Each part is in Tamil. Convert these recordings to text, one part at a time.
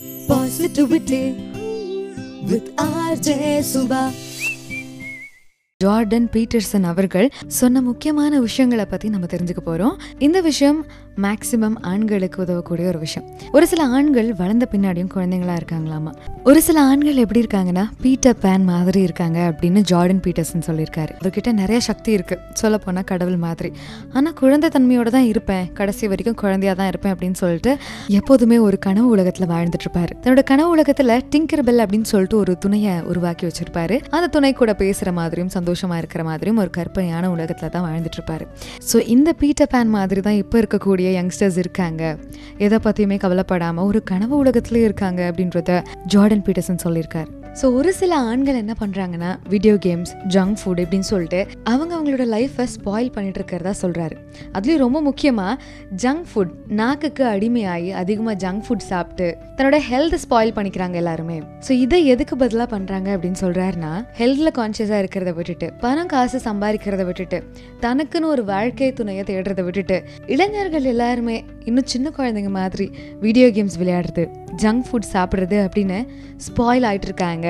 Positivity with RJ Subha. Jordan Peterson அவர்கள் சொன்ன முக்கியமான விஷயங்களை பற்றி நம்ம தெரிஞ்சுக்க போகிறோம் இந்த விஷயம் மேக்சிமம் ஆண்களுக்கு உதவக்கூடிய ஒரு விஷயம். ஒரு சில ஆண்கள் வளர்ந்த பின்னாடியும் குழந்தைங்களா இருக்காங்களாமா? ஒரு சில ஆண்கள் எப்படி இருக்காங்கன்னா பீட்டர் பேன் மாதிரி இருக்காங்க அப்படின்னு ஜார்டன் பீட்டர்சன் சொல்லியிருக்காரு. அவர்கிட்ட நிறைய சக்தி இருக்கு. சொல்லப்போனால் கடவுள் மாதிரி. ஆனால் குழந்தை தன்மையோட தான் இருப்பேன். கடைசி வரைக்கும் குழந்தையா தான் இருப்பேன் அப்படின்னு சொல்லிட்டு எப்போதுமே ஒரு கனவு உலகத்தில் வாழ்ந்துட்டு இருப்பாரு. தன்னோட கனவு உலகத்தில் டிங்கர் பெல் அப்படின்னு சொல்லிட்டு ஒரு துணையை உருவாக்கி வச்சிருப்பாரு. அந்த துணை கூட பேசுற மாதிரியும் சந்தோஷமா இருக்கிற மாதிரியும் ஒரு கற்பனையான உலகத்துல தான் வாழ்ந்துட்டு இருப்பாரு. ஸோ இந்த பீட்டர் பேன் மாதிரி தான் இப்போ இருக்கக்கூடிய யங்ஸ்டர்ஸ் இருக்காங்க. எதை பத்தியுமே கவலைப்படாம ஒரு கனவு உலகத்திலே இருக்காங்க அப்படின்றத ஜார்டன் பீட்டர்சன் சொல்லியிருக்கார். ஸோ ஒரு சில ஆண்கள் என்ன பண்ணுறாங்கன்னா வீடியோ கேம்ஸ் ஜங்க் ஃபுட் இப்படின்னு சொல்லிட்டு அவங்க அவங்களோட லைஃப்பை ஸ்பாயில் பண்ணிட்டு இருக்கிறதா சொல்கிறாரு அதுலேயும் ரொம்ப முக்கியமாக ஜங்க் ஃபுட் நாக்குக்கு அடிமையாகி அதிகமாக ஜங்க் ஃபுட் சாப்பிட்டு தன்னோட ஹெல்த் ஸ்பாயில் பண்ணிக்கிறாங்க எல்லாருமே. ஸோ இதை எதுக்கு பதிலாக பண்ணுறாங்க அப்படின்னு சொல்கிறாருன்னா ஹெல்த்தில் கான்ஷியஸாக இருக்கிறத விட்டுட்டு பணம் காசு சம்பாதிக்கிறத விட்டுட்டு தனக்குன்னு ஒரு வாழ்க்கை துணையை தேடுறதை விட்டுட்டு இளைஞர்கள் எல்லாருமே இன்னும் சின்ன குழந்தைங்க மாதிரி வீடியோ கேம்ஸ் விளையாடுறது ஜங்க் ஃபுட் சாப்பிட்றது அப்படின்னு ஸ்பாயில் ஆகிட்டு இருக்காங்க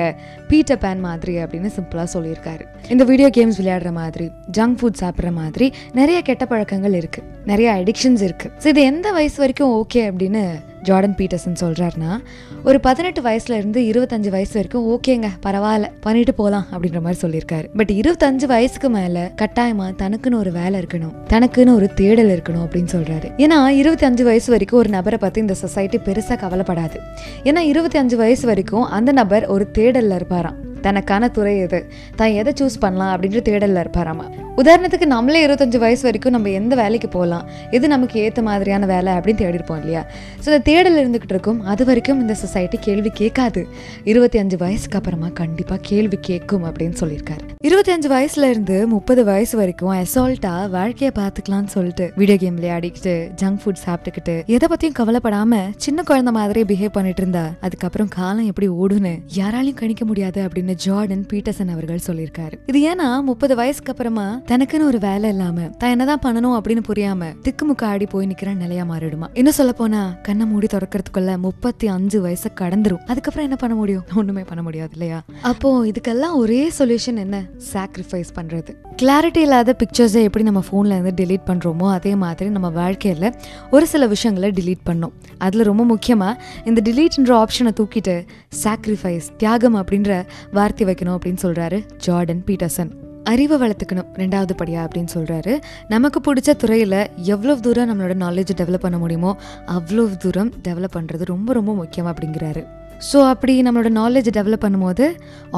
பீட்டர் பேன் மாதிரி அப்படின்னு சிம்பிளாக சொல்லியிருக்காரு. இந்த வீடியோ கேம்ஸ் விளையாடுற மாதிரி ஜங்க் ஃபுட் சாப்பிட்ற மாதிரி நிறைய கெட்ட பழக்கங்கள் இருக்குது நிறைய அடிக்ஷன்ஸ் இருக்குது ஸோ இது எந்த வயசு வரைக்கும் ஓகே அப்படின்னு ஜார்டன் பீட்டர்சன் சொல்கிறாருன்னா ஒரு பதினெட்டு வயசுலேருந்து இருபத்தஞ்சு வயசு வரைக்கும் ஓகேங்க பரவாயில்ல பண்ணிட்டு போகலாம் அப்படின்ற மாதிரி சொல்லியிருக்காரு. பட் இருபத்தஞ்சு வயசுக்கு மேலே கட்டாயமாக தனக்குன்னு ஒரு வேலை இருக்கணும் தனக்குன்னு ஒரு தேடல் இருக்கணும் அப்படின்னு சொல்கிறாரு ஏன்னா இருபத்தி அஞ்சு வயசு வரைக்கும் ஒரு நபரை பற்றி இந்த சொசைட்டி பெருசாக கவலைப்படாது. ஏன்னா இருபத்தி அஞ்சு வயசு வரைக்கும் அந்த நபர் ஒரு தேடலில் இருப்பாராம். தனக்கான துறை எது தான் எதை சூஸ் பண்ணலாம் அப்படின்ற தேடலில் இருப்பாராமா உதாரணத்துக்கு நம்மளே இருபத்தஞ்சு வயசு வரைக்கும் நம்ம எந்த வேலைக்கு போகலாம் எது நமக்கு ஏற்ற மாதிரியான வேலை அப்படின்னு தேடிருப்போம் இல்லையா? ஸோ இந்த தேடல் இருந்துகிட்டு இருக்கும். அது வரைக்கும் இந்த சொசைட்டி கேள்வி கேட்காது. இருபத்தி அஞ்சு வயசுக்கு அப்புறமா கண்டிப்பா கேள்வி கேட்கும் அப்படின்னு சொல்லியிருக்காரு. இருபத்தி அஞ்சு வயசுல இருந்து முப்பது வயசு வரைக்கும் அசால்ட்டா வாழ்க்கையை பார்த்துக்கலாம்னு சொல்லிட்டு வீடியோ கேம் விளையாடிக்கிட்டு ஜங்க் ஃபுட் சாப்பிட்டுக்கிட்டு எதை பத்தியும் கவலைப்படாம சின்ன குழந்தை மாதிரியே பிஹேவ் பண்ணிட்டு இருந்தா அதுக்கப்புறம் காலம் எப்படி ஓடுன்னு யாராலையும் கணிக்க முடியாது அப்படின்னு ஜார்டன் பீட்டர்சன் அவர்கள் சொல்லியிருக்காரு. இது ஏன்னா முப்பது வயசுக்கு அப்புறமா தனக்குன்னு ஒரு வேலை இல்லாம தான் என்னதான் பண்ணணும் அப்படின்னு புரியாம திக்குமுக்க ஆடி போய் நிக்கிற நிலையா மாறிடுமா. இன்னும் சொல்ல போனா கண்ணை மூடி திறக்கிறதுக்குள்ள முப்பத்தி அஞ்சு வயசு கடந்துரும். அதுக்கப்புறம் என்ன பண்ண முடியும்? ஒண்ணுமே பண்ண முடியாது இல்லையா? அப்போ இதுக்கெல்லாம் ஒரே சொல்யூஷன் என்ன? சாக்ரிஃபைஸ் பண்றது. கிளாரிட்டி இல்லாத பிக்சர்ஸை எப்படி நம்ம ஃபோனில் இருந்து டிலீட் பண்ணுறோமோ அதே மாதிரி நம்ம வாழ்க்கையில் ஒரு சில விஷயங்களை டிலீட் பண்ணோம் அதில் ரொம்ப முக்கியமாக இந்த டிலீட்ன்ற ஆப்ஷனை தூக்கிட்டு சாக்ரிஃபைஸ் தியாகம் அப்படின்ற வார்த்தை வைக்கணும் அப்படின்னு சொல்கிறாரு ஜார்டன் பீட்டர்சன். அறிவை வளர்த்துக்கணும் ரெண்டாவது படியா அப்படின்னு சொல்கிறாரு நமக்கு பிடிச்ச துறையில் எவ்வளோ தூரம் நம்மளோட நாலேஜ் டெவலப் பண்ண முடியுமோ அவ்வளோ தூரம் டெவலப் பண்ணுறது ரொம்ப ரொம்ப முக்கியம் அப்படிங்கிறாரு. ஸோ அப்படி நம்மளோட நாலேஜ் டெவலப் பண்ணும்போது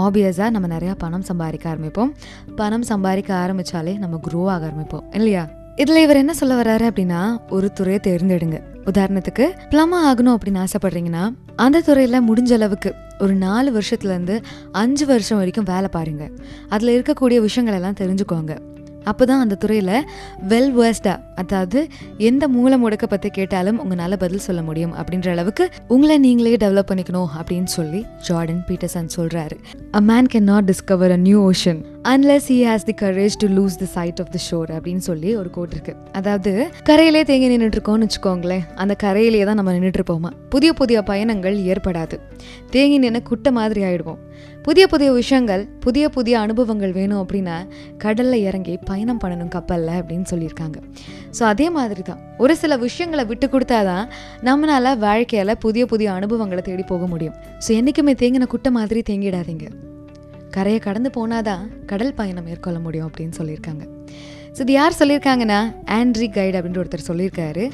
ஆப்வியஸாக நம்ம நிறையா பணம் சம்பாதிக்க ஆரம்பிப்போம். பணம் சம்பாதிக்க ஆரம்பித்தாலே நம்ம க்ரோ ஆக ஆரம்பிப்போம் இல்லையா? இதில் இவர் என்ன சொல்ல வர்றாரு அப்படின்னா ஒரு துறையை தேர்ந்தெடுங்க. உதாரணத்துக்கு பிளமா ஆகணும் அப்படின்னு ஆசைப்படுறீங்கன்னா அந்த துறையில் முடிஞ்ச அளவுக்கு ஒரு நாலு வருஷத்துலேருந்து அஞ்சு வருஷம் வரைக்கும் வேலை பாருங்க. அதில் இருக்கக்கூடிய விஷயங்கள் எல்லாம் தெரிஞ்சுக்கோங்க. அப்போ தான் அந்த துறையில் வெல் வேர்ஸ்டா அதாவது எந்த மூல முடக்க பற்றி கேட்டாலும் உங்களால் பதில் சொல்ல முடியும் அப்படின்ற அளவுக்கு உங்களை நீங்களே டெவலப் பண்ணிக்கணும் அப்படின்னு சொல்லி ஜார்டன் பீட்டர்சன் சொல்கிறாரு a man can not discover a new ocean unless he has the courage to lose the sight of the shore அப்படின்னு சொல்லி ஒரு கோட் இருக்கு. அதாவது கரையிலே தேங்கி நின்றுட்டு இருக்கோம்னு வச்சுக்கோங்களேன் அந்த கரையிலே தான் நம்ம நின்றுட்டு இருப்போமா? புதிய புதிய பயணங்கள் ஏற்படாது. தேங்கி நின்று குட்டை மாதிரி ஆயிடுவோம். புதிய புதிய விஷயங்கள் புதிய புதிய அனுபவங்கள் வேணும் அப்படின்னா கடலில் இறங்கி பயணம் பண்ணணும் கப்பலில் அப்படின்னு சொல்லியிருக்காங்க. ஸோ அதே மாதிரி தான் ஒரு சில விஷயங்களை விட்டு கொடுத்தாதான் நம்மளால் வாழ்க்கையில் புதிய புதிய அனுபவங்களை தேடி போக முடியும். ஸோ என்றைக்குமே தேங்கின குட்டை மாதிரி தேங்கிடாதீங்க. கரையை கடந்து போனாதான் கடல் பயணம் மேற்கொள்ள முடியும் அப்படின்னு சொல்லியிருக்காங்க. ஸோ இது யார் சொல்லியிருக்காங்கன்னா? ஆண்ட்ரி கைட் அப்படின்ற ஒருத்தர் சொல்லியிருக்காரு.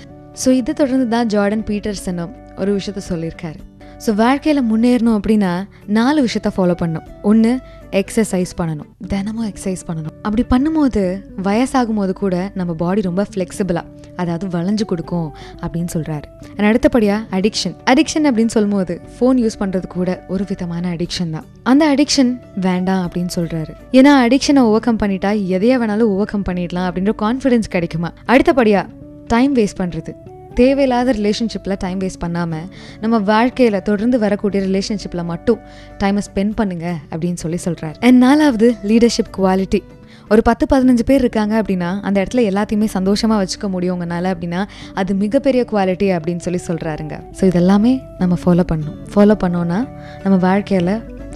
ஸோ இதை தொடர்ந்து தான் ஜார்டன் பீட்டர்சனும் ஒரு விஷயத்த சொல்லியிருக்காரு. ஸோ வாழ்க்கையில் முன்னேறணும் அப்படின்னா நாலு விஷயத்த ஃபாலோ பண்ணணும். ஒன்று எக்ஸசைஸ் பண்ணணும். தினமும் எக்ஸசைஸ் பண்ணணும். அப்படி பண்ணும்போது வயசாகும் போது கூட நம்ம பாடி ரொம்ப ஃப்ளெக்சிபிளாக அதாவது வளைஞ்சு கொடுக்கும் அப்படின்னு சொல்கிறாரு அண்ட் அடுத்தபடியாக அடிக்ஷன் அடிக்ஷன் அப்படின்னு சொல்லும்போது ஃபோன் யூஸ் பண்ணுறது கூட ஒரு விதமான அடிக்ஷன் தான். அந்த அடிக்ஷன் வேண்டாம் அப்படின்னு சொல்கிறாரு ஏன்னா அடிக்ஷனை ஓவர் கம் பண்ணிட்டா எதையா வேணாலும் ஓவர் கம் பண்ணிடலாம் அப்படின்ற கான்ஃபிடென்ஸ் கிடைக்குமா? அடுத்தபடியாக டைம் வேஸ்ட் பண்ணுறது தேவையில்லாத ரிலேஷன்ஷிப்பில் டைம் வேஸ்ட் பண்ணாமல் நம்ம வாழ்க்கையில் தொடர்ந்து வரக்கூடிய ரிலேஷன்ஷிப்பில் மட்டும் டைமை ஸ்பெண்ட் பண்ணுங்கள் அப்படின்னு சொல்லி சொல்கிறார் அண்ட் நாலாவது லீடர்ஷிப் குவாலிட்டி ஒரு பத்து பதினஞ்சு பேர் இருக்காங்க அப்படின்னா அந்த இடத்துல எல்லாத்தையுமே சந்தோஷமாக வச்சுக்க முடியும் உங்களால் அப்படின்னா அது மிகப்பெரிய குவாலிட்டி அப்படின்னு சொல்லி சொல்கிறாருங்க ஸோ இதெல்லாமே நம்ம ஃபாலோ பண்ணணும். ஃபாலோ பண்ணோன்னா நம்ம வாழ்க்கையில்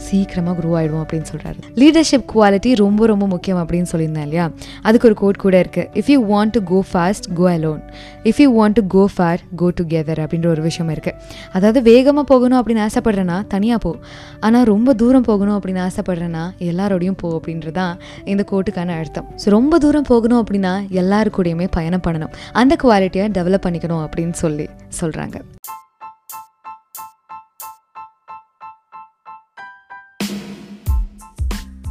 சீக்கிரமாக க்ரோ ஆகிடுவோம் அப்படின்னு சொல்கிறாரு லீடர்ஷிப் குவாலிட்டி ரொம்ப ரொம்ப முக்கியம் அப்படின்னு சொல்லியிருந்தேன் இல்லையா? அதுக்கு ஒரு கோட் கூட இருக்குது if you want to go fast go alone if you want to go far go together அப்படின்ற ஒரு விஷயம் இருக்குது அதாவது வேகமாக போகணும் அப்படின்னு ஆசைப்படுறேன்னா தனியாக போ. ஆனால் ரொம்ப தூரம் போகணும் அப்படின்னு ஆசைப்படுறேன்னா எல்லாரோடையும் போ அப்படின்றது தான் இந்த கோட்டுக்கான அர்த்தம். ஸோ ரொம்ப தூரம் போகணும் அப்படின்னா எல்லாரு கூடயுமே பயணம் பண்ணணும். அந்த குவாலிட்டியை டெவலப் பண்ணிக்கணும் அப்படின்னு சொல்லி சொல்கிறாங்க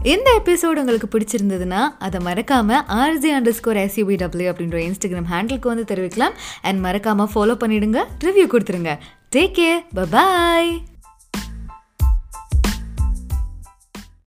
இந்த எபிசோடு உங்களுக்கு பிடிச்சிருந்ததுன்னா அதை மறக்காம R G underscore S U B W அப்படின்ற இன்ஸ்டாகிராம் ஹேண்டிலுக்கு வந்து தெரிவிக்கலாம். அண்ட் மறக்காம ஃபாலோ பண்ணிடுங்க ரிவ்யூ கொடுத்துருங்க. Take care bye